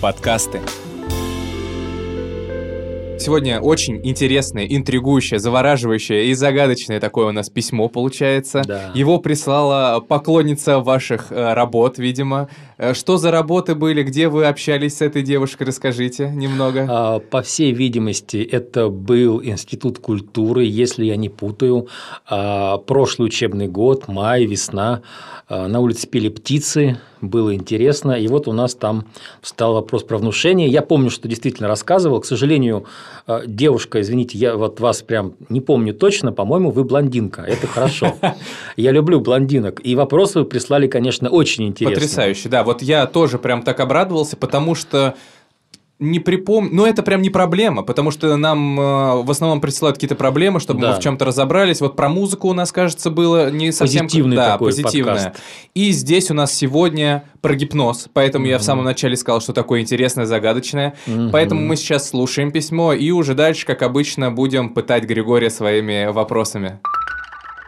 Подкасты. Сегодня очень интересное, интригующее, завораживающее и загадочное такое у нас письмо получается. Да. Его прислала поклонница ваших э, работ, видимо. Э, Что за работы были, где вы общались с этой девушкой, расскажите немного. А, По всей видимости, это был Институт культуры, если я не путаю. А, Прошлый учебный год, май, весна. А, На улице пели птицы, было интересно. И вот у нас там встал вопрос про внушение. Я помню, что действительно рассказывал. К сожалению, девушка, извините, я вот вас прям не помню точно, по-моему, вы блондинка. Это хорошо. Я люблю блондинок. И вопросы вы прислали, конечно, очень интересные. Потрясающе, да. Вот я тоже прям так обрадовался, потому что не припомню, ну это прям не проблема, потому что нам э, в основном присылают какие-то проблемы, чтобы мы Да. в чем-то разобрались. Вот про музыку у нас, кажется, было не совсем... Позитивный да, такой позитивное. подкаст. И здесь у нас сегодня про гипноз, поэтому я в самом начале сказал, что такое интересное, загадочное. Мгм. Поэтому мы сейчас слушаем письмо и уже дальше, как обычно, будем пытать Григория своими вопросами.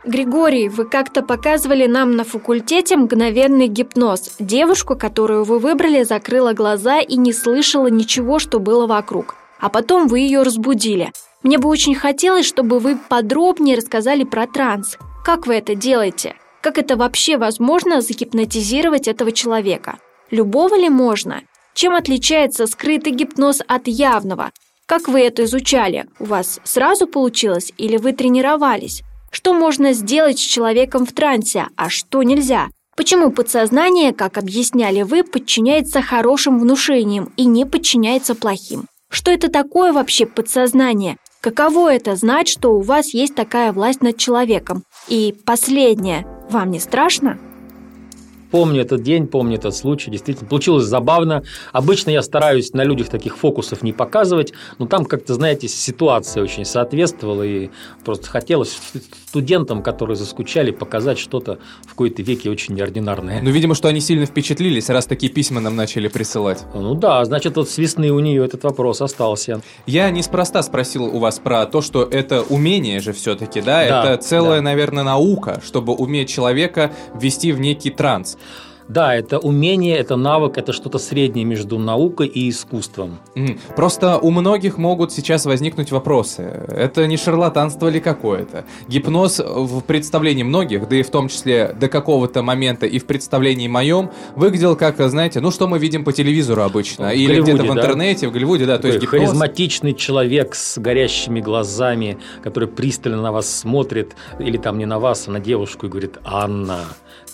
Григорий, вы как-то показывали нам на факультете мгновенный гипноз. Девушку, которую вы выбрали, закрыла глаза и не слышала ничего, что было вокруг. А потом вы ее разбудили. Мне бы очень хотелось, чтобы вы подробнее рассказали про транс. Как вы это делаете? Как это вообще возможно загипнотизировать этого человека? Любого ли можно? Чем отличается скрытый гипноз от явного? Как вы это изучали? У вас сразу получилось или вы тренировались? Что можно сделать с человеком в трансе, а что нельзя? Почему подсознание, как объясняли вы, подчиняется хорошим внушениям и не подчиняется плохим? Что это такое вообще подсознание? Каково это знать, что у вас есть такая власть над человеком? И последнее. Вам не страшно? Помню этот день, помню этот случай. Действительно, получилось забавно. Обычно я стараюсь на людях таких фокусов не показывать, но там как-то, знаете, ситуация очень соответствовала, и просто хотелось студентам, которые заскучали, показать что-то в какой-то веке очень неординарное. Ну, видимо, что они сильно впечатлились, раз такие письма нам начали присылать. Ну да, значит, вот с весны у нее этот вопрос остался. Я неспроста спросил у вас про то, что это умение же все-таки, да? Да, это целая, да. наверное, наука, чтобы уметь человека ввести в некий транс. Да, это умение, это навык, это что-то среднее между наукой и искусством. Просто у многих могут сейчас возникнуть вопросы. Это не шарлатанство ли какое-то? Гипноз в представлении многих, да и в том числе до какого-то момента и в представлении моем, выглядел как, знаете, ну что мы видим по телевизору обычно. В Или где-то в Голливуде, да? интернете, в Голливуде, да, то есть Такой гипноз. харизматичный человек с горящими глазами, который пристально на вас смотрит, или там не на вас, а на девушку и говорит «Анна,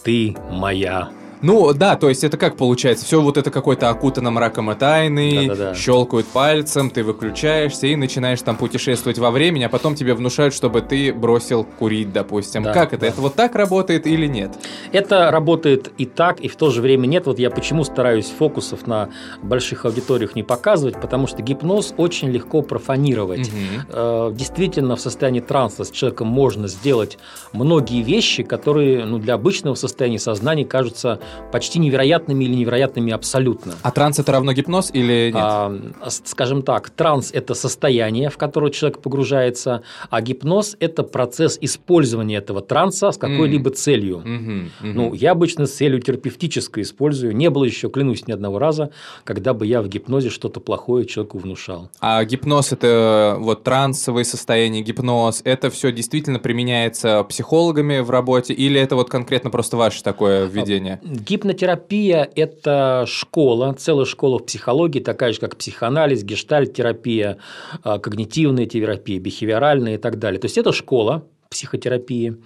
ты моя». Ну да, то есть это как получается? Все вот это какой-то окутано мраком и тайной, Да-да-да. щелкают пальцем, ты выключаешься и начинаешь там путешествовать во времени, а потом тебе внушают, чтобы ты бросил курить, допустим. Да, как это? да. Это вот так работает или нет? Это работает и так, и в то же время нет. Вот я почему стараюсь фокусов на больших аудиториях не показывать, потому что гипноз очень легко профанировать. Э, Действительно, в состоянии транса с человеком можно сделать многие вещи, которые ну, для обычного состояния сознания кажутся почти невероятными или невероятными абсолютно. А транс это равно гипноз или нет? А, скажем так, транс – это состояние, в которое человек погружается, а гипноз – это процесс использования этого транса с какой-либо целью. Мгм, мгм. Ну, я обычно с целью терапевтической использую. Не было еще, клянусь, ни одного раза, когда бы я в гипнозе что-то плохое человеку внушал. А гипноз это вот трансовые состояния, гипноз, это все действительно применяется психологами в работе или это вот конкретно просто ваше такое введение? Гипнотерапия – это школа, целая школа в психологии, такая же, как психоанализ, гештальт-терапия, а, когнитивная терапия, бихевиоральная и так далее. То есть, это школа психотерапии.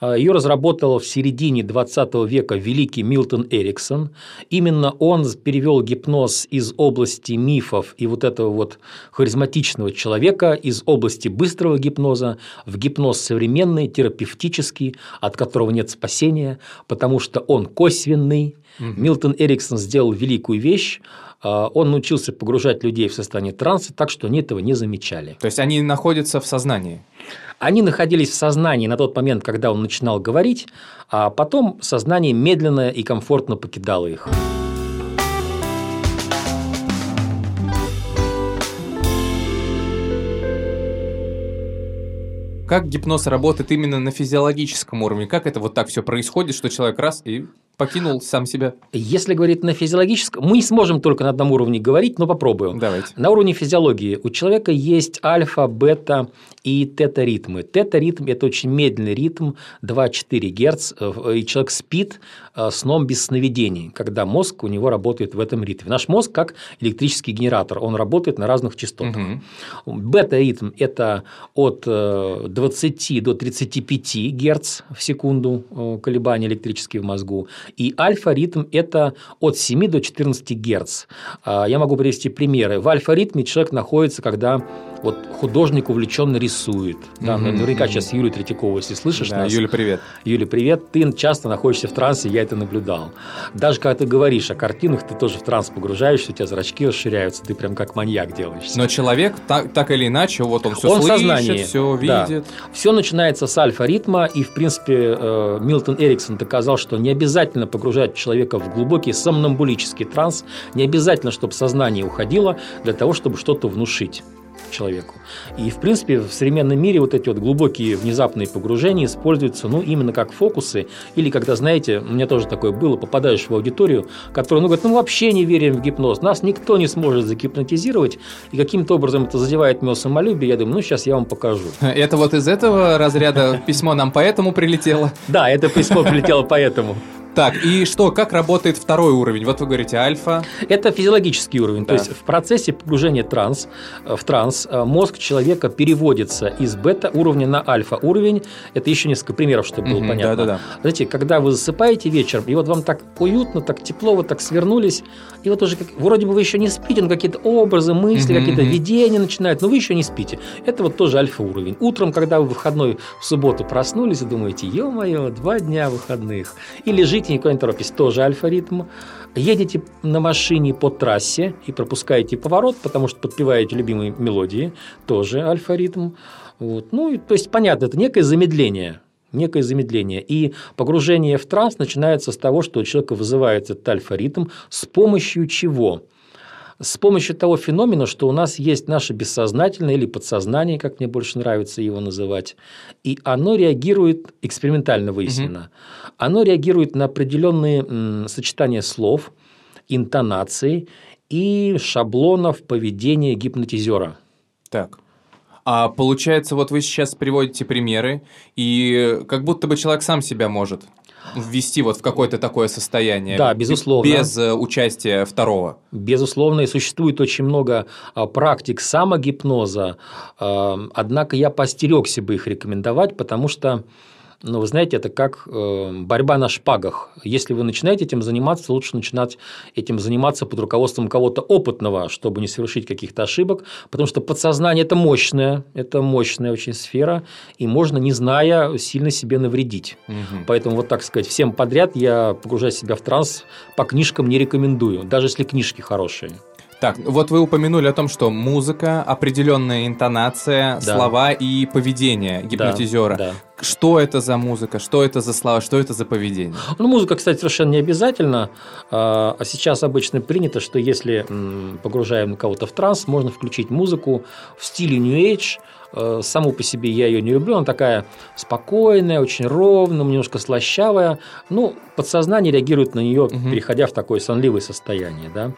А, Ее разработал в середине 20 века великий Милтон Эриксон. Именно он перевел гипноз из области мифов и вот этого вот харизматичного человека из области быстрого гипноза в гипноз современный, терапевтический, от которого нет спасения, потому что он косвенный. Милтон Эриксон сделал великую вещь. а, он научился погружать людей в состояние транса так, что они этого не замечали. То есть они находятся в сознании? Они находились в сознании на тот момент, когда он начинал говорить, а потом сознание медленно и комфортно покидало их. Как гипноз работает именно на физиологическом уровне? Как это вот так все происходит, что человек раз и покинул сам себя? Если говорить на физиологическом, мы не сможем только на одном уровне говорить, но попробуем. Давайте. На уровне физиологии у человека есть альфа, бета и тета-ритмы. Тета-ритм – это очень медленный ритм, 2-4 Гц, и человек спит э, сном без сновидений, когда мозг у него работает в этом ритме. Наш мозг как электрический генератор, он работает на разных частотах. Угу. Бета-ритм – это от 20 э, до 35 Гц в секунду э, колебания электрические в мозгу. И альфа-ритм – это от 7 до 14 Гц. А, я могу привести примеры. В альфа-ритме человек находится, когда вот художник увлеченно рисует. Да, mm-hmm, наверняка mm-hmm. сейчас Юлия Третьякова, если слышишь да, нас. Юля, привет. Юля, привет. Ты часто находишься в трансе, я это наблюдал. Даже когда ты говоришь о картинах, ты тоже в транс погружаешься, у тебя зрачки расширяются, ты прям как маньяк делаешься. Но человек так, так или иначе, вот он все он слышит, сознании, все видит. Да. Все начинается с альфа-ритма, и, в принципе, э, Милтон Эриксон доказал, что не обязательно погружать человека в глубокий сомнамбулический транс, не обязательно, чтобы сознание уходило для того, чтобы что-то внушить человеку. И, в принципе, в современном мире вот эти вот глубокие внезапные погружения используются, ну, именно как фокусы, или когда, знаете, у меня тоже такое было, попадаешь в аудиторию, которая, ну, говорит, ну, вообще не верим в гипноз, нас никто не сможет загипнотизировать, и каким-то образом это задевает мое самолюбие, я думаю, ну, сейчас я вам покажу. Это вот из этого разряда письмо нам поэтому прилетело? Да, это письмо прилетело поэтому. Так, и что, как работает второй уровень? Вот вы говорите альфа. Это физиологический уровень. Да. То есть в процессе погружения транс, э, в транс э, мозг человека переводится из бета уровня на альфа уровень. Это еще несколько примеров, чтобы было понятно. Да, да, да. Знаете, когда вы засыпаете вечером, и вот вам так уютно, так тепло, вы так свернулись, и вот уже как, вроде бы вы еще не спите, но какие-то образы, мысли, угу, какие-то видения начинают, но вы еще не спите. Это вот тоже альфа уровень. Утром, когда вы в выходной в субботу проснулись и думаете, ё-моё, два дня выходных. И лежите едете, никуда не торопитесь, тоже альфа-ритм. Едете на машине по трассе и пропускаете поворот, потому что подпеваете любимые мелодии, тоже альфа-ритм. Вот. Ну, и, то есть, понятно, это некое замедление, некое замедление. И погружение в транс начинается с того, что у человека вызывается этот альфа-ритм, с помощью чего? С помощью того феномена, что у нас есть наше бессознательное или подсознание, как мне больше нравится его называть, и оно реагирует, экспериментально выяснено, угу. оно реагирует на определенные м, сочетания слов, интонаций и шаблонов поведения гипнотизера. Так. А получается, вот вы сейчас приводите примеры, и как будто бы человек сам себя может ввести вот в какое-то такое состояние. Да, безусловно. Без э, участия второго. Безусловно, и существует очень много а, практик самогипноза, однако я постерегся бы их рекомендовать, потому что но вы знаете, это как э, борьба на шпагах. Если вы начинаете этим заниматься, лучше начинать этим заниматься под руководством кого-то опытного, чтобы не совершить каких-то ошибок, потому что подсознание – это мощная, это мощная очень сфера, и можно, не зная, сильно себе навредить. Угу. Поэтому, вот так сказать, всем подряд я погружать себя в транс по книжкам не рекомендую, даже если книжки хорошие. Так, вот вы упомянули о том, что музыка, определенная интонация, да. слова и поведение гипнотизера. Да, да. Что это за музыка, что это за слова, что это за поведение? Ну, музыка, кстати, совершенно не обязательно. А, а сейчас обычно принято, что если погружаем кого-то в транс, можно включить музыку в стиле New Age. Э, саму по себе я ее не люблю, она такая спокойная, очень ровная, немножко слащавая. Ну, подсознание реагирует на нее, угу. переходя в такое сонливое состояние. Да?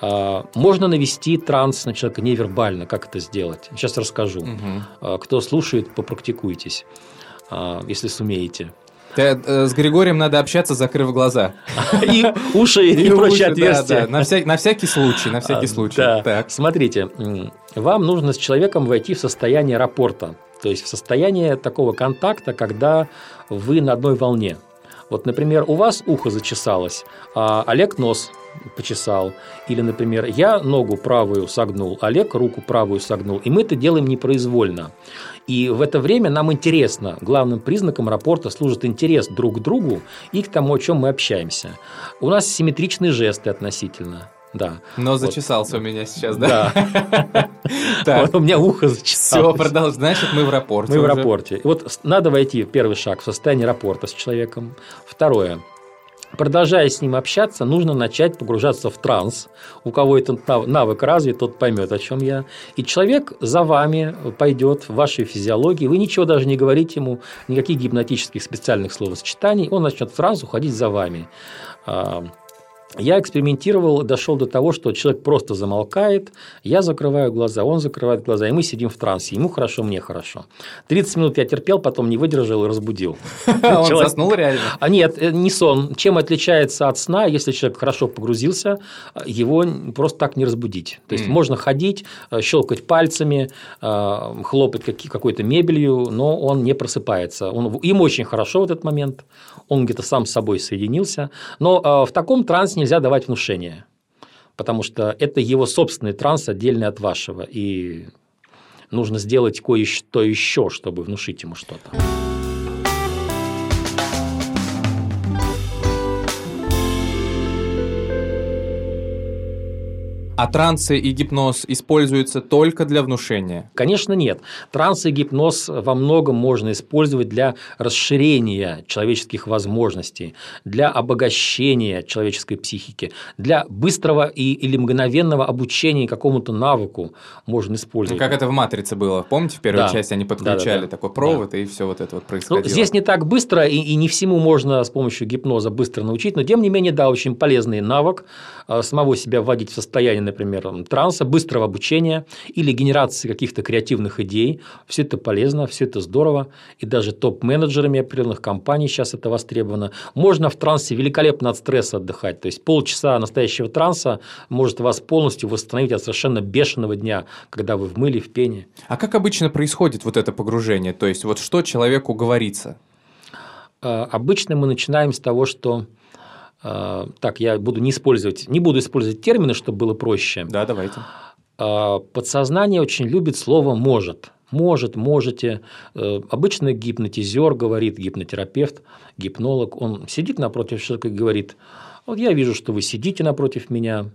А, можно навести транс на человека невербально. Как это сделать? Сейчас расскажу. Угу. Кто слушает, попрактикуйтесь, а, если сумеете. Ты, э, с Григорием надо общаться, закрыв глаза. И уши, и, прочие отверстия. На всякий случай, на всякий случай. Так. Смотрите, вам нужно с человеком войти в состояние рапорта, то есть в состояние такого контакта, когда вы на одной волне. Вот, например, у вас ухо зачесалось, а Олег нос почесал. Или, например, я ногу правую согнул, Олег руку правую согнул. И мы это делаем непроизвольно. И в это время нам интересно, главным признаком рапорта служит интерес друг к другу и к тому, о чем мы общаемся. У нас симметричные жесты относительно. Да. Но зачесался у меня сейчас, да? Да. Вот у меня ухо зачесалось. Все, продолжай. Значит, мы в рапорте Мы в рапорте. Вот надо войти в первый шаг в состояние рапорта с человеком. Второе. Продолжая с ним общаться, нужно начать погружаться в транс. У кого этот навык развит, тот поймет, о чем я. И человек за вами пойдет в вашей физиологии. Вы ничего даже не говорите ему, никаких гипнотических специальных словосочетаний. Он начнет в транс уходить за вами. Я экспериментировал, дошел до того, что человек просто замолкает, я закрываю глаза, он закрывает глаза, и мы сидим в трансе. Ему хорошо, мне хорошо. 30 минут я терпел, потом не выдержал и разбудил. Он заснул реально? А нет, э, не сон. Чем отличается от сна, если человек хорошо погрузился, его просто так не разбудить. То есть можно ходить, э, щелкать пальцами, э, хлопать какой-то мебелью, но он не просыпается. Им очень хорошо в этот момент, он где-то сам с собой соединился. Но в таком трансе нельзя давать внушение, потому что это его собственный транс, отдельный от вашего, и нужно сделать кое-что еще, чтобы внушить ему что-то. А трансы и гипноз используются только для внушения? Конечно, нет. Транс и гипноз во многом можно использовать для расширения человеческих возможностей, для обогащения человеческой психики, для быстрого и, или мгновенного обучения какому-то навыку можно использовать. Ну, как это в «Матрице» было. Помните, в первой да. части они подключали да, да, да. такой провод, да. и все вот это вот происходило? Ну, здесь не так быстро, и, и не всему можно с помощью гипноза быстро научить, но тем не менее, да, очень полезный навык э, самого себя вводить в состояние например, транса, быстрого обучения или генерации каких-то креативных идей. Все это полезно, все это здорово. И даже топ-менеджерами определенных компаний сейчас это востребовано. Можно в трансе великолепно от стресса отдыхать. То есть полчаса настоящего транса может вас полностью восстановить от совершенно бешеного дня, когда вы в мыле, в пене. А как обычно происходит вот это погружение? То есть вот что человеку говорится? А, обычно мы начинаем с того, что так, я буду не использовать, не буду использовать термины, чтобы было проще. Да, давайте. А, подсознание очень любит слово «может». Может, можете. Э, обычно гипнотизер говорит, гипнотерапевт, гипнолог, он сидит напротив человека и говорит, вот я вижу, что вы сидите напротив меня,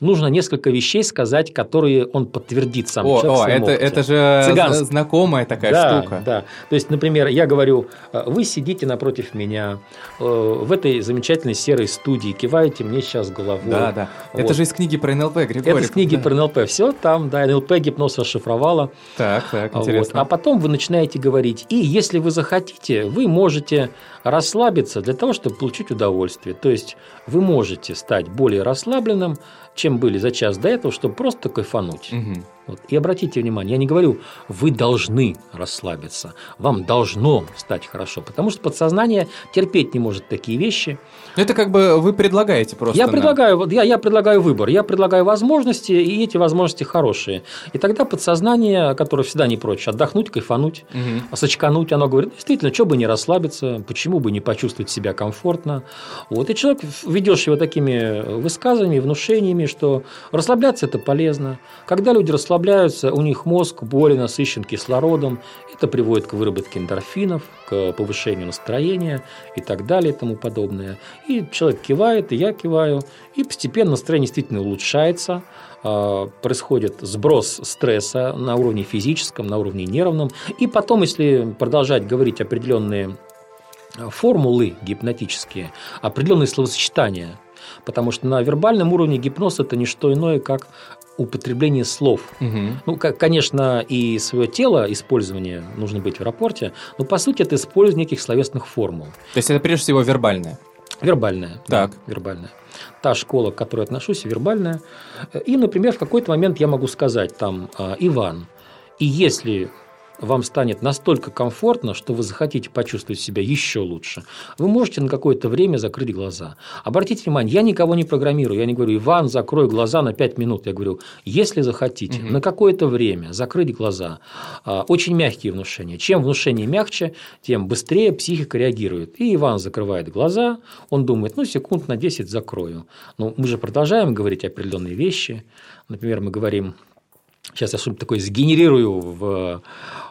нужно несколько вещей сказать, которые он подтвердит сам о. О, это, это же Цыганство. знакомая такая да, штука. Да, то есть, например, я говорю, «Э, вы сидите напротив меня э, в этой замечательной серой студии, киваете мне сейчас головой. Да, да. Вот. Это же из книги про НЛП, Григорий. Это из книги да. про НЛП. Все там, да, НЛП гипноз расшифровала. Так, так, интересно. Вот. А потом вы начинаете говорить. И если вы захотите, вы можете расслабиться для того, чтобы получить удовольствие. То есть вы можете стать более расслабленным, чем были за час до этого, чтобы просто кайфануть. Угу. Вот. И обратите внимание, я не говорю, вы должны расслабиться, вам должно стать хорошо, потому что подсознание терпеть не может такие вещи. Это как бы вы предлагаете просто. Я на... предлагаю, я, я предлагаю выбор, я предлагаю возможности, и эти возможности хорошие. И тогда подсознание, которое всегда не прочь отдохнуть, кайфануть, угу. сочкануть, оно говорит, действительно, что бы не расслабиться, почему бы не почувствовать себя комфортно. Вот. И человек ведешь его такими высказываниями, внушениями, что расслабляться это полезно. Когда люди расслабляются, расслабляются, у них мозг более насыщен кислородом, это приводит к выработке эндорфинов, к повышению настроения и так далее и тому подобное. И человек кивает, и я киваю, и постепенно настроение действительно улучшается, а, происходит сброс стресса на уровне физическом, на уровне нервном, и потом, если продолжать говорить определенные формулы гипнотические, определенные словосочетания, потому что на вербальном уровне гипноз – это не что иное, как употребление слов. Угу. Ну, конечно, и свое тело использование нужно быть в рапорте, но по сути это использование неких словесных формул. То есть это прежде всего вербальное? Вербальная. Так. Да, вербальная. Та школа, к которой отношусь, вербальная. И, например, в какой-то момент я могу сказать там «А, Иван, и если вам станет настолько комфортно, что вы захотите почувствовать себя еще лучше, вы можете на какое-то время закрыть глаза. Обратите внимание, я никого не программирую, я не говорю, Иван, закрой глаза на 5 минут. Я говорю, если захотите, угу. на какое-то время закрыть глаза. А, очень мягкие внушения. Чем внушение мягче, тем быстрее психика реагирует. И Иван закрывает глаза, он думает, ну, секунд на 10 закрою. Но мы же продолжаем говорить определенные вещи. Например, мы говорим, сейчас я что-нибудь такое сгенерирую в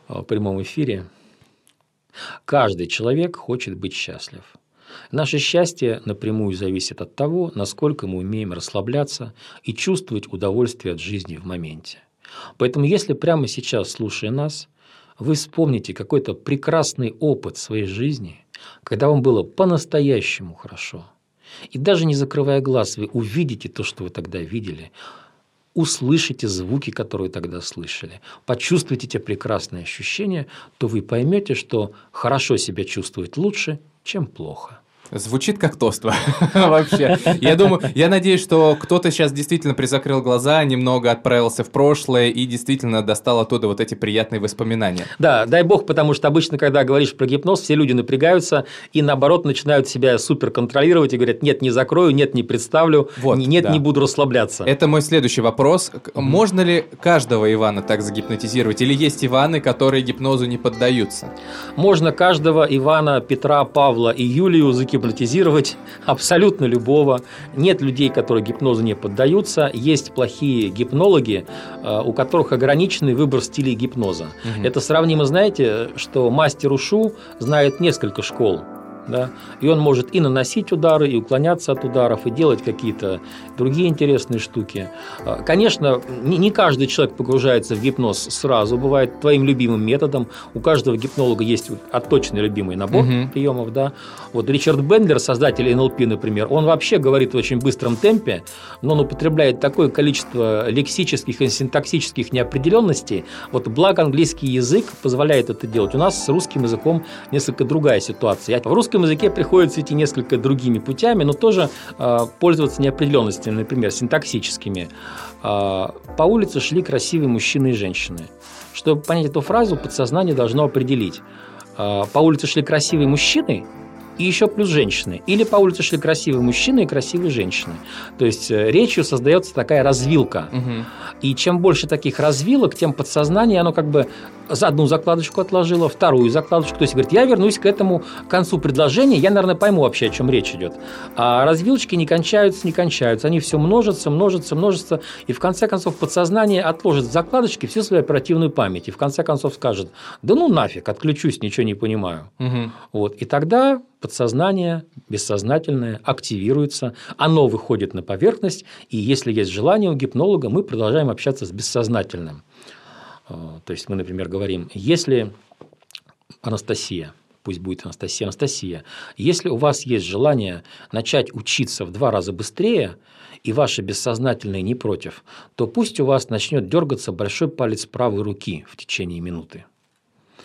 Э, прямом эфире. Каждый человек хочет быть счастлив. Наше счастье напрямую зависит от того, насколько мы умеем расслабляться и чувствовать удовольствие от жизни в моменте. Поэтому если прямо сейчас, слушая нас, вы вспомните какой-то прекрасный опыт своей жизни, когда вам было по-настоящему хорошо, и даже не закрывая глаз, вы увидите то, что вы тогда видели, услышите звуки, которые тогда слышали, почувствуйте те прекрасные ощущения, то вы поймете, что хорошо себя чувствовать лучше, чем плохо. Звучит как тост вообще. Я думаю, я надеюсь, что кто-то сейчас действительно призакрыл глаза, немного отправился в прошлое и действительно достал оттуда вот эти приятные воспоминания. Да, дай бог, потому что обычно, когда говоришь про гипноз, все люди напрягаются и наоборот начинают себя супер контролировать и говорят, нет, не закрою, нет, не представлю, вот, нет, да. не буду расслабляться. Это мой следующий вопрос. Можно ли каждого Ивана так загипнотизировать? Или есть Иваны, которые гипнозу не поддаются? Можно каждого Ивана, Петра, Павла и Юлию загипнотизировать гипнотизировать абсолютно любого. Нет людей, которые гипнозу не поддаются. Есть плохие гипнологи, э, у которых ограниченный выбор стилей гипноза. Угу. Это сравнимо, знаете, что мастер Ушу знает несколько школ да, и он может и наносить удары, и уклоняться от ударов, и делать какие-то другие интересные штуки. А, конечно, не каждый человек погружается в гипноз сразу, бывает твоим любимым методом. У каждого гипнолога есть отточенный любимый набор угу. приемов, да. Вот Ричард Бендлер, создатель НЛП, например, он вообще говорит в очень быстром темпе, но он употребляет такое количество лексических и синтаксических неопределенностей. Вот благо английский язык позволяет это делать. У нас с русским языком несколько другая ситуация. В русском русском языке приходится идти несколько другими путями, но тоже э, пользоваться неопределенностями, например, синтаксическими. Э, по улице шли красивые мужчины и женщины. Чтобы понять эту фразу, подсознание должно определить. Э, по улице шли красивые мужчины – и еще плюс женщины. Или по улице шли красивые мужчины и красивые женщины. То есть э, речью создается такая развилка. Угу. И чем больше таких развилок, тем подсознание, оно как бы одну закладочку отложило, вторую закладочку. То есть, говорит, я вернусь к этому концу предложения, я, наверное, пойму вообще, о чем речь идет. А развилочки не кончаются, не кончаются. Они все множатся, множатся, множатся. И в конце концов подсознание отложит закладочки всю свою оперативную память. И в конце концов скажет, да ну нафиг, отключусь, ничего не понимаю. Угу. Вот. И тогда подсознание, бессознательное активируется, оно выходит на поверхность, и если есть желание у гипнолога, мы продолжаем общаться с бессознательным. А, то есть мы, например, говорим, если Анастасия, пусть будет Анастасия, Анастасия, если у вас есть желание начать учиться в два раза быстрее, и ваше бессознательное не против, то пусть у вас начнет дергаться большой палец правой руки в течение минуты.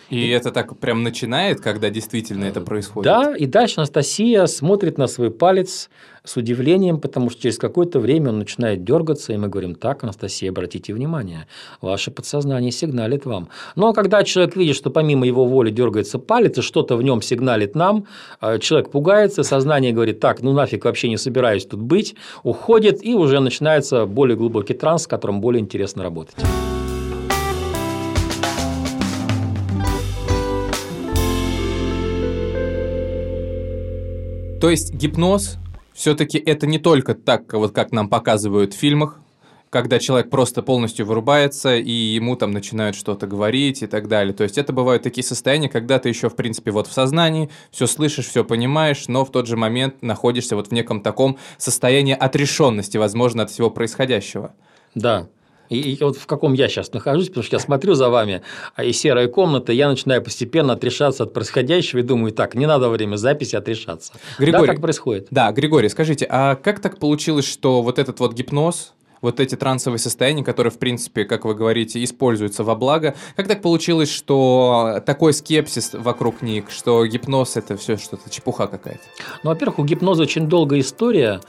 И это так прям начинает, когда действительно это происходит? Да, и дальше Анастасия смотрит на свой палец с удивлением, потому что через какое-то время он начинает дергаться, и мы говорим, так, Анастасия, обратите внимание, ваше подсознание сигналит вам. Но когда человек видит, что помимо его воли дергается палец, и что-то в нем сигналит нам, э, человек пугается, сознание говорит, так, ну нафиг вообще не собираюсь тут быть, уходит, и уже начинается более глубокий транс, с которым более интересно работать. То есть гипноз все-таки это не только так, вот как нам показывают в фильмах, когда человек просто полностью вырубается, и ему там начинают что-то говорить и так далее. То есть это бывают такие состояния, когда ты еще, в принципе, вот в сознании, все слышишь, все понимаешь, но в тот же момент находишься вот в неком таком состоянии отрешенности, возможно, от всего происходящего. Да, и, и вот в каком я сейчас нахожусь, потому что я смотрю за вами, а и серая комната, я начинаю постепенно отрешаться от происходящего и думаю, так, не надо во время записи отрешаться. Григорий, да, так происходит. Да, Григорий, скажите, а как так получилось, что вот этот вот гипноз, вот эти трансовые состояния, которые, в принципе, как вы говорите, используются во благо. Как так получилось, что такой скепсис вокруг них, что гипноз – это все что-то чепуха какая-то? Ну, во-первых, у гипноза очень долгая история,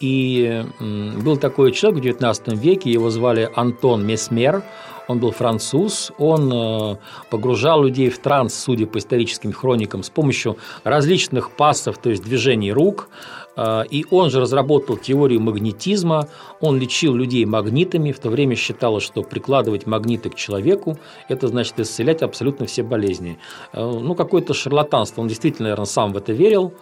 и был такой человек в XIX веке, его звали Антон Месмер, он был француз, он э, погружал людей в транс, судя по историческим хроникам, с помощью различных пассов, то есть движений рук, и он же разработал теорию магнетизма, он лечил людей магнитами, в то время считалось, что прикладывать магниты к человеку – это значит исцелять абсолютно все болезни. Э, ну, какое-то шарлатанство, он действительно, наверное, сам в это верил,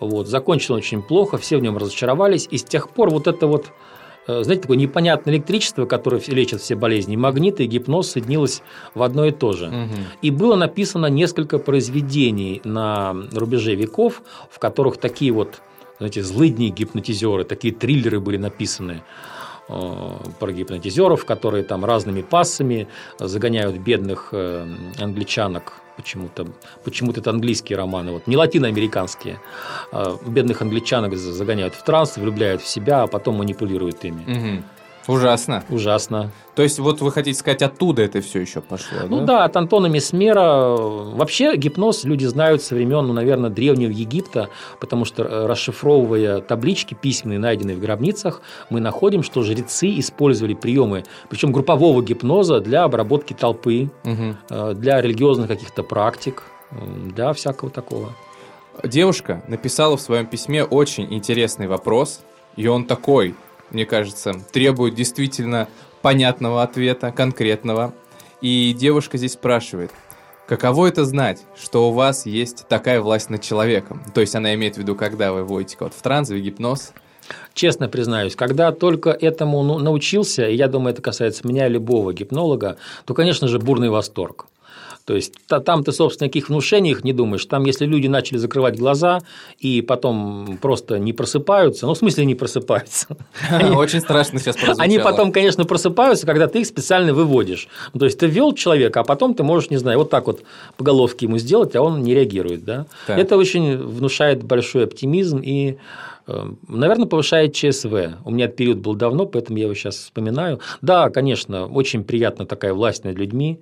вот, закончил очень плохо, все в нем разочаровались, и с тех пор вот это вот э, знаете, такое непонятное электричество, которое лечит все болезни, магниты и гипноз соединилось в одно и то же. Мгм. И было написано несколько произведений на рубеже веков, в которых такие вот, знаете, злыдни гипнотизеры, такие триллеры были написаны э, про гипнотизеров, которые там разными пассами загоняют бедных э, англичанок. Почему-то почему-то это английские романы вот не латиноамериканские. Э, бедных англичанок за- загоняют в транс влюбляют в себя а потом манипулируют ими. Мгм. Ужасно. ужасно То есть, вот вы хотите сказать, оттуда это все еще пошло, Ну да, от Антона Месмера. Вообще гипноз люди знают со времен, ну, наверное, Древнего Египта, потому что э, расшифровывая таблички письменные, найденные в гробницах, мы находим, что жрецы использовали приемы, причем группового гипноза для обработки толпы, э, для религиозных каких-то практик, для всякого такого. Девушка написала в своем письме очень интересный вопрос, и он такой, мне кажется, требует действительно понятного ответа, конкретного. И девушка здесь спрашивает, каково это знать, что у вас есть такая власть над человеком? То есть она имеет в виду, когда вы вводите кого-то в транс, в гипноз. Честно признаюсь, когда только этому ну, научился, и я думаю, это касается меня любого гипнолога, то, конечно же, бурный восторг. То есть та- там ты, собственно, о каких внушениях не думаешь. Там, если люди начали закрывать глаза и потом просто не просыпаются, ну, в смысле не просыпаются. Очень страшно сейчас прозвучало. Они потом, конечно, просыпаются, когда ты их специально выводишь. Ну, То есть ты ввел человека, а потом ты можешь, не знаю, вот так вот по головке ему сделать, а он не реагирует. Да? Так. Это очень внушает большой оптимизм и э, Наверное, повышает ЧСВ. У меня этот период был давно, поэтому я его сейчас вспоминаю. Да, конечно, очень приятно такая власть над людьми.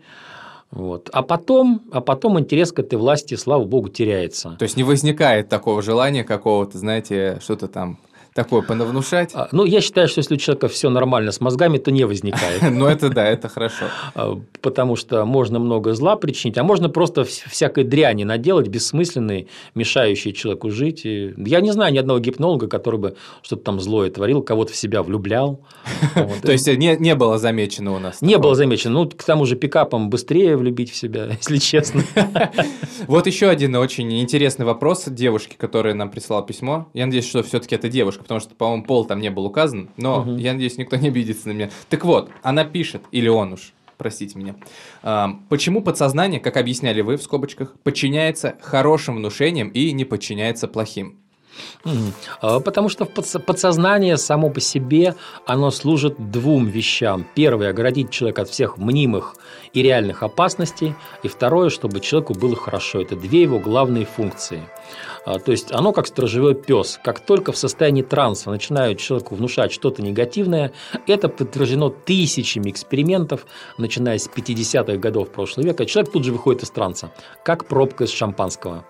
Вот. А, потом, а потом интерес к этой власти, слава богу, теряется. То есть не возникает такого желания какого-то, знаете, что-то там такое понавнушать. А, Ну, я считаю, что если у человека все нормально с мозгами, то не возникает. Ну это да, это хорошо. А, потому что можно много зла причинить, а можно просто вс- всякой дряни наделать, бессмысленной, мешающей человеку жить. Я не знаю ни одного гипнолога, который бы что-то там злое творил, кого-то в себя влюблял. То есть не, не было замечено у нас. Не было замечено. Ну, к тому же пикапом быстрее влюбить в себя, если честно. Вот еще один очень интересный вопрос девушки, которая нам прислала письмо. Я надеюсь, что все-таки это девушка, потому что, по-моему, пол там не был указан. Но Мгм. я надеюсь, никто не обидится на меня. Так вот, она пишет, или он уж, простите меня. Почему подсознание, как объясняли вы в скобочках, подчиняется хорошим внушениям и не подчиняется плохим? А, Потому что подсознание само по себе, оно служит двум вещам. Первое – оградить человека от всех мнимых и реальных опасностей. И второе – чтобы человеку было хорошо. Это две его главные функции. А, То есть оно как сторожевой пес. Как только в состоянии транса начинают человеку внушать что-то негативное, это подтверждено тысячами экспериментов, начиная с 50-х годов прошлого века. Человек тут же выходит из транса, как пробка из шампанского.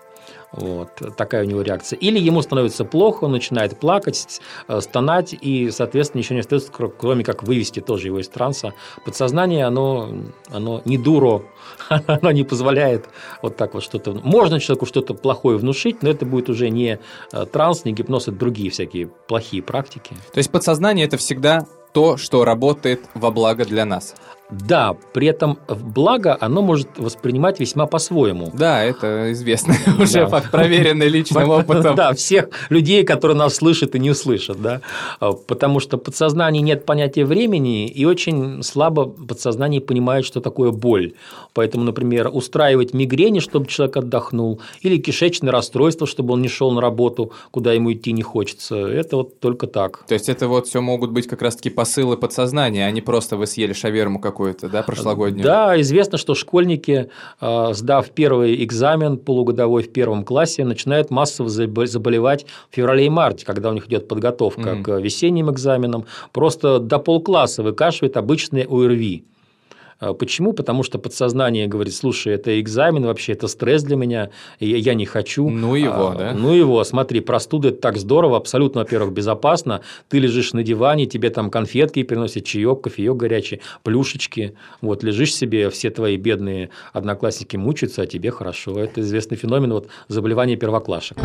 Вот такая у него реакция. Или ему становится плохо, он начинает плакать, э, стонать, и, соответственно, ничего не остается, кро- кроме как вывести тоже его из транса. Подсознание, оно, оно не дуро, оно не позволяет вот так вот что-то... Можно человеку что-то плохое внушить, но это будет уже не э, транс, не гипноз, это другие всякие плохие практики. То есть подсознание это всегда то, что работает во благо для нас. Да, при этом благо оно может воспринимать весьма по-своему. Да, это известно уже Да. факт, проверенный личным опытом. Да, всех людей, которые нас слышат и не услышат, да. А, Потому что в подсознании нет понятия времени, и очень слабо подсознание понимает, что такое боль. Поэтому, например, устраивать мигрени, чтобы человек отдохнул, или кишечное расстройство, чтобы он не шел на работу, куда ему идти не хочется, это вот только так. То есть это вот все могут быть как раз-таки посылы подсознания, а не просто вы съели шаверму какую-то, да, прошлогоднюю? Да, известно, что школьники, э, сдав первый экзамен полугодовой в первом классе, начинают массово забо- заболевать в феврале и марте, когда у них идет подготовка Мгм. к весенним экзаменам. Просто до полкласса выкашивает обычные ОРВИ. Э, Почему? Потому что подсознание говорит, слушай, это экзамен вообще, это стресс для меня, я я не хочу. Ну его, А, да? Ну его, смотри, простуда это так здорово, абсолютно, во-первых, безопасно. Ты лежишь на диване, тебе там конфетки приносят, чаек, кофеек горячий, плюшечки. Вот лежишь себе, все твои бедные одноклассники мучаются, а тебе хорошо. Это известный феномен вот, заболевания первоклашек.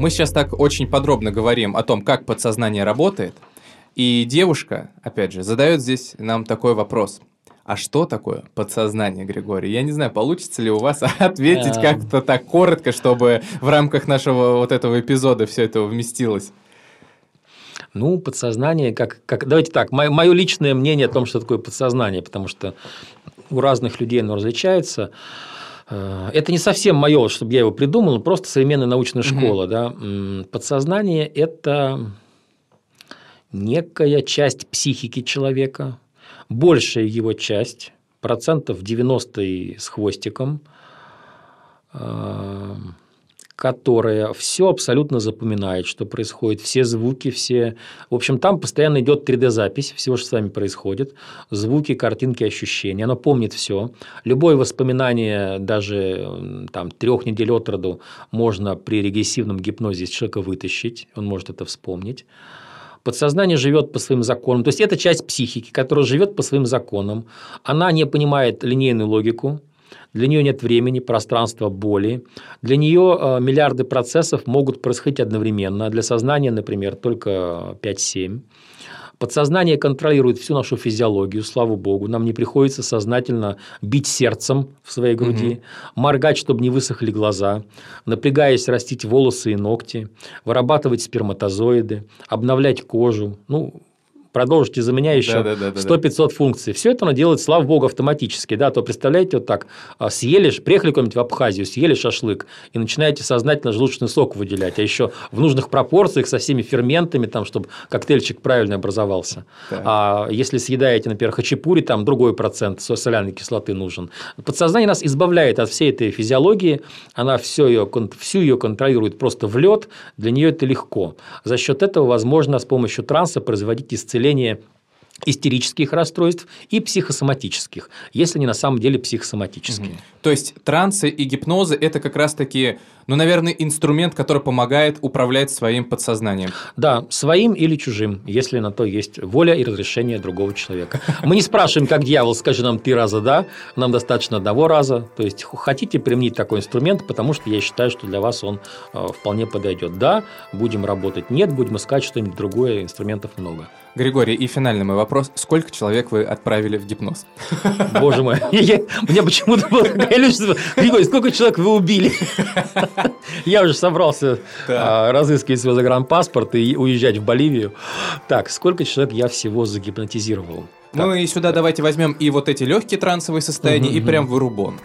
Мы сейчас так очень подробно говорим о том, как подсознание работает, и девушка, опять же, задает здесь нам такой вопрос. А что такое подсознание, Григорий? Я не знаю, получится ли у вас ответить эм. как-то так коротко, чтобы в рамках нашего вот этого эпизода все это вместилось. Ну, подсознание, как, как давайте так, мое, мое личное мнение о том, что такое подсознание, потому что у разных людей оно различается. Э, это не совсем мое, чтобы я его придумал, но просто современная научная школа. Угу. Да? Подсознание – это некая часть психики человека, большая его часть, процентов 90 с хвостиком, э, которая все абсолютно запоминает, что происходит, все звуки, все... В общем, там постоянно идет 3D-запись всего, что с вами происходит, звуки, картинки, ощущения. Оно помнит все. Любое воспоминание, даже там, трех недель от роду, можно при регрессивном гипнозе из человека вытащить, он может это вспомнить. Подсознание живет по своим законам. То есть это часть психики, которая живет по своим законам. Она не понимает линейную логику, для нее нет времени, пространства, боли. Для нее э, миллиарды процессов могут происходить одновременно. Для сознания, например, только 5-7. Подсознание контролирует всю нашу физиологию, слава богу. Нам не приходится сознательно бить сердцем в своей груди, угу. моргать, чтобы не высохли глаза, напрягаясь растить волосы и ногти, вырабатывать сперматозоиды, обновлять кожу. Ну, продолжите за меня еще да, да, да, 100-500 функций. Все это оно делает, слава богу, автоматически. Да, то представляете, вот так, а, съели, приехали куда-нибудь в Абхазию, съели шашлык и начинаете сознательно желудочный сок выделять, а еще в нужных пропорциях со всеми ферментами, там, чтобы коктейльчик правильно образовался. Так. А если съедаете, например, хачапури, там другой процент соляной кислоты нужен. Подсознание нас избавляет от всей этой физиологии, она все ее, всю ее контролирует просто в лед, для нее это легко. За счет этого возможно с помощью транса производить исцеление исцеление истерических расстройств и психосоматических, если они на самом деле психосоматические. Угу. То есть трансы и гипнозы – это как раз-таки, ну, наверное, инструмент, который помогает управлять своим подсознанием. Да, своим или чужим, если на то есть воля и разрешение другого человека. Мы не спрашиваем, как дьявол, скажи нам три раза «да», нам достаточно одного раза. То есть, хотите применить такой инструмент, потому что я считаю, что для вас он э, вполне подойдет. Да, будем работать, нет, будем искать что-нибудь другое, инструментов много. Григорий, и финальный мой вопрос. Сколько человек вы отправили в гипноз? Боже мой, мне почему-то было иллюзия. Григорий, сколько человек вы убили? Я уже собрался а, разыскивать свой загранпаспорт и уезжать в Боливию. Так, сколько человек я всего загипнотизировал? Ну и сюда давайте возьмем и вот эти легкие трансовые состояния, и прям вырубон.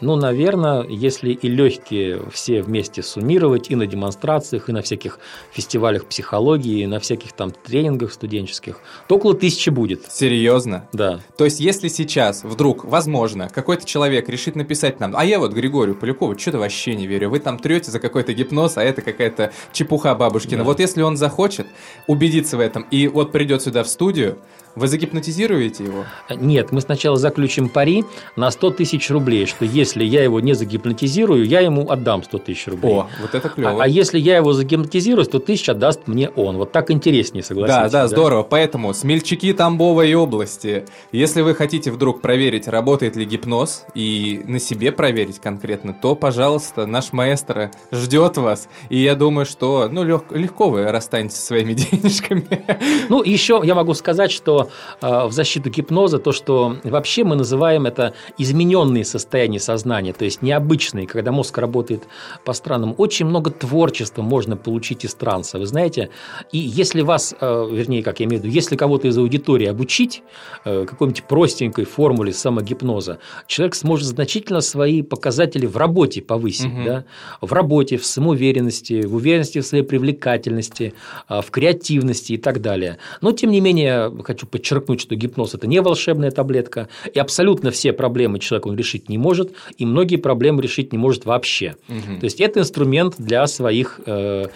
Ну, наверное, если и легкие все вместе суммировать и на демонстрациях, и на всяких фестивалях психологии, и на всяких там тренингах студенческих, то около тысячи будет. Серьезно? Да. То есть, если сейчас вдруг, возможно, какой-то человек решит написать нам, а я вот Григорию Полякову что-то вообще не верю, вы там трете за какой-то гипноз, а это какая-то чепуха бабушкина. Да. Вот если он захочет убедиться в этом и вот придет сюда в студию, вы загипнотизируете его? Нет, мы сначала заключим пари на 100 тысяч рублей, что если я его не загипнотизирую, я ему отдам 100 тысяч рублей. О, вот это клево. А, а если я его загипнотизирую, 100 тысяч отдаст мне он. Вот так интереснее, согласитесь. Да, да, да, здорово. Поэтому смельчаки Тамбовой области, если вы хотите вдруг проверить, работает ли гипноз, и на себе проверить конкретно, то, пожалуйста, наш маэстро ждет вас. И я думаю, что ну, лег, легко вы расстанетесь со своими денежками. Ну, еще я могу сказать, что э, в защиту гипноза то, что вообще мы называем это измененные состояния сознания, то есть необычные, когда мозг работает по-странному. Очень много творчества можно получить из транса, вы знаете. И если вас, э, вернее, как я имею в виду, если кого-то из аудитории обучить э, какой-нибудь простенькой формуле самогипноза, человек сможет значительно свои показатели в работе повысить, угу. да? в работе, в самоуверенности, в уверенности в своей привлекательности, в креативности и так далее. Но, тем не менее, хочу подчеркнуть, что гипноз – это не волшебная таблетка, и абсолютно все проблемы человек он решить не может, и многие проблемы решить не может вообще. Угу. То есть, это инструмент для своих, э,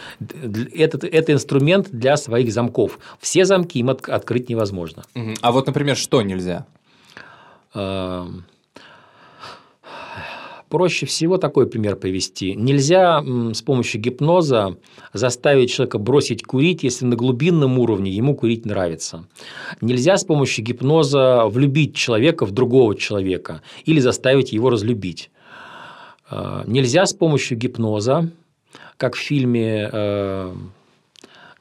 это, это инструмент для своих замков. Все замки им от, открыть невозможно. Угу. А вот, например, что нельзя? Э, проще всего такой пример привести. Нельзя с помощью гипноза заставить человека бросить курить, если на глубинном уровне ему курить нравится. Нельзя с помощью гипноза влюбить человека в другого человека или заставить его разлюбить. А, нельзя с помощью гипноза, как в фильме э,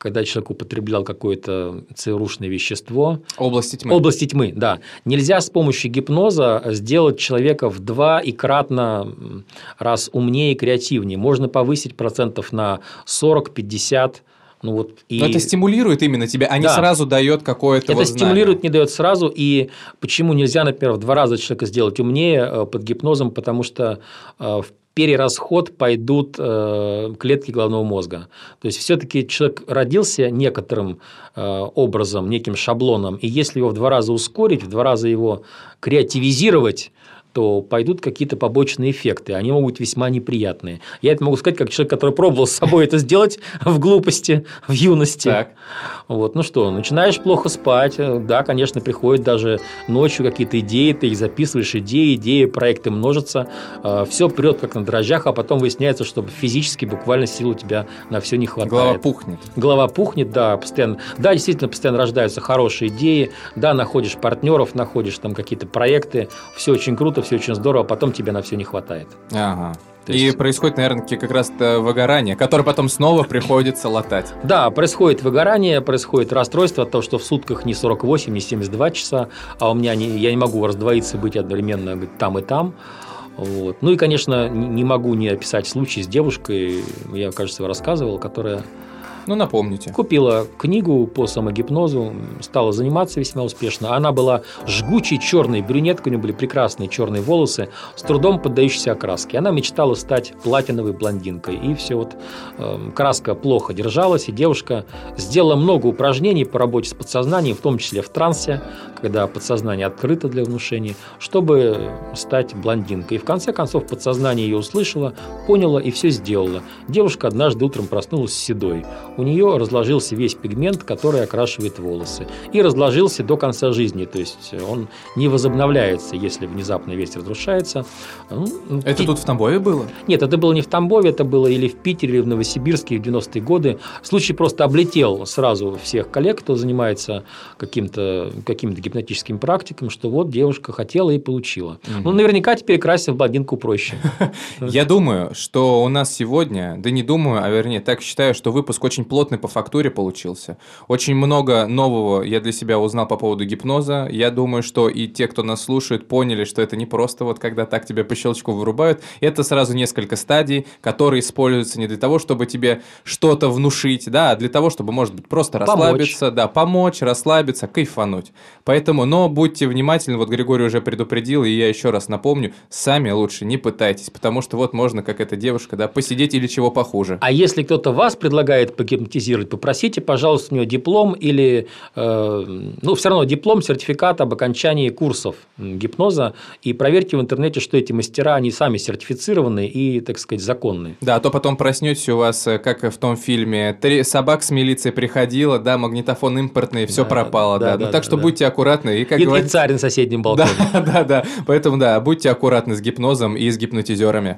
когда человек употреблял какое-то ЦРУшное вещество. Области тьмы. Области тьмы, да. Нельзя с помощью гипноза сделать человека в два и кратно раз умнее и креативнее. Можно повысить процентов на 40-50 ну вот и... Но это стимулирует именно тебя, а не да. сразу дает какое-то Это вот стимулирует, не дает сразу. И почему нельзя, например, в два раза человека сделать умнее э, под гипнозом? Потому что э, в перерасход пойдут э, клетки головного мозга. То есть все-таки человек родился некоторым образом, неким шаблоном, и если его в два раза ускорить, в два раза его креативизировать, то пойдут какие-то побочные эффекты. Они могут быть весьма неприятные. Я это могу сказать как человек, который пробовал с собой это сделать в глупости, в юности. Так. Вот. Ну что, начинаешь плохо спать. Да, конечно, приходят даже ночью какие-то идеи, ты их записываешь, идеи, идеи, проекты множатся. А, все прет как на дрожжах, а потом выясняется, что физически буквально сил у тебя на все не хватает. Голова пухнет. Голова пухнет, да, постоянно. Да, действительно, постоянно рождаются хорошие идеи. Да, находишь партнеров, находишь там какие-то проекты. Все очень круто, все очень здорово, а потом тебе на все не хватает. Ага. То есть... И происходит, наверное, как раз выгорание, которое потом снова приходится латать. Да, происходит выгорание, происходит расстройство от того, что в сутках не 48, не 72 часа, а у меня не, я не могу раздвоиться, быть одновременно там и там. Вот. Ну и, конечно, не могу не описать случай с девушкой, я, кажется, рассказывал, которая ну, напомните. Купила книгу по самогипнозу, стала заниматься весьма успешно. Она была жгучей черной брюнеткой, у нее были прекрасные черные волосы, с трудом поддающиеся окраске. Она мечтала стать платиновой блондинкой. И все вот э, краска плохо держалась, и девушка сделала много упражнений по работе с подсознанием, в том числе в трансе, когда подсознание открыто для внушения, чтобы стать блондинкой. И в конце концов подсознание ее услышало, поняло и все сделало. Девушка однажды утром проснулась седой у нее разложился весь пигмент, который окрашивает волосы. И разложился до конца жизни, то есть он не возобновляется, если внезапно весь разрушается. Ну, это и... тут в Тамбове было? Нет, это было не в Тамбове, это было или в Питере, или в Новосибирске в 90-е годы. Случай просто облетел сразу всех коллег, кто занимается каким-то каким гипнотическим практикам, что вот девушка хотела и получила. Угу. Ну, наверняка теперь краситься в блондинку проще. Я думаю, что у нас сегодня, да не думаю, а вернее так считаю, что выпуск очень очень плотный по фактуре получился. Очень много нового я для себя узнал по поводу гипноза. Я думаю, что и те, кто нас слушает, поняли, что это не просто вот когда так тебя по щелчку вырубают. Это сразу несколько стадий, которые используются не для того, чтобы тебе что-то внушить, да, а для того, чтобы, может быть, просто расслабиться, помочь. да, помочь, расслабиться, кайфануть. Поэтому, но будьте внимательны, вот Григорий уже предупредил, и я еще раз напомню, сами лучше не пытайтесь, потому что вот можно, как эта девушка, да, посидеть или чего похуже. А если кто-то вас предлагает гипнотизировать, попросите, пожалуйста, у нее диплом или, э, ну, все равно диплом, сертификат об окончании курсов гипноза, и проверьте в интернете, что эти мастера, они сами сертифицированы и, так сказать, законные. Да, а то потом проснетесь у вас, э, как в том фильме, три собак с милиции приходила, да, магнитофон импортный, все да, пропало, да. да. да ну, так что да. будьте аккуратны. И, как и, говорится... и царь на соседнем балконе. Да, да, да. Поэтому, да, будьте аккуратны с гипнозом и с гипнотизерами.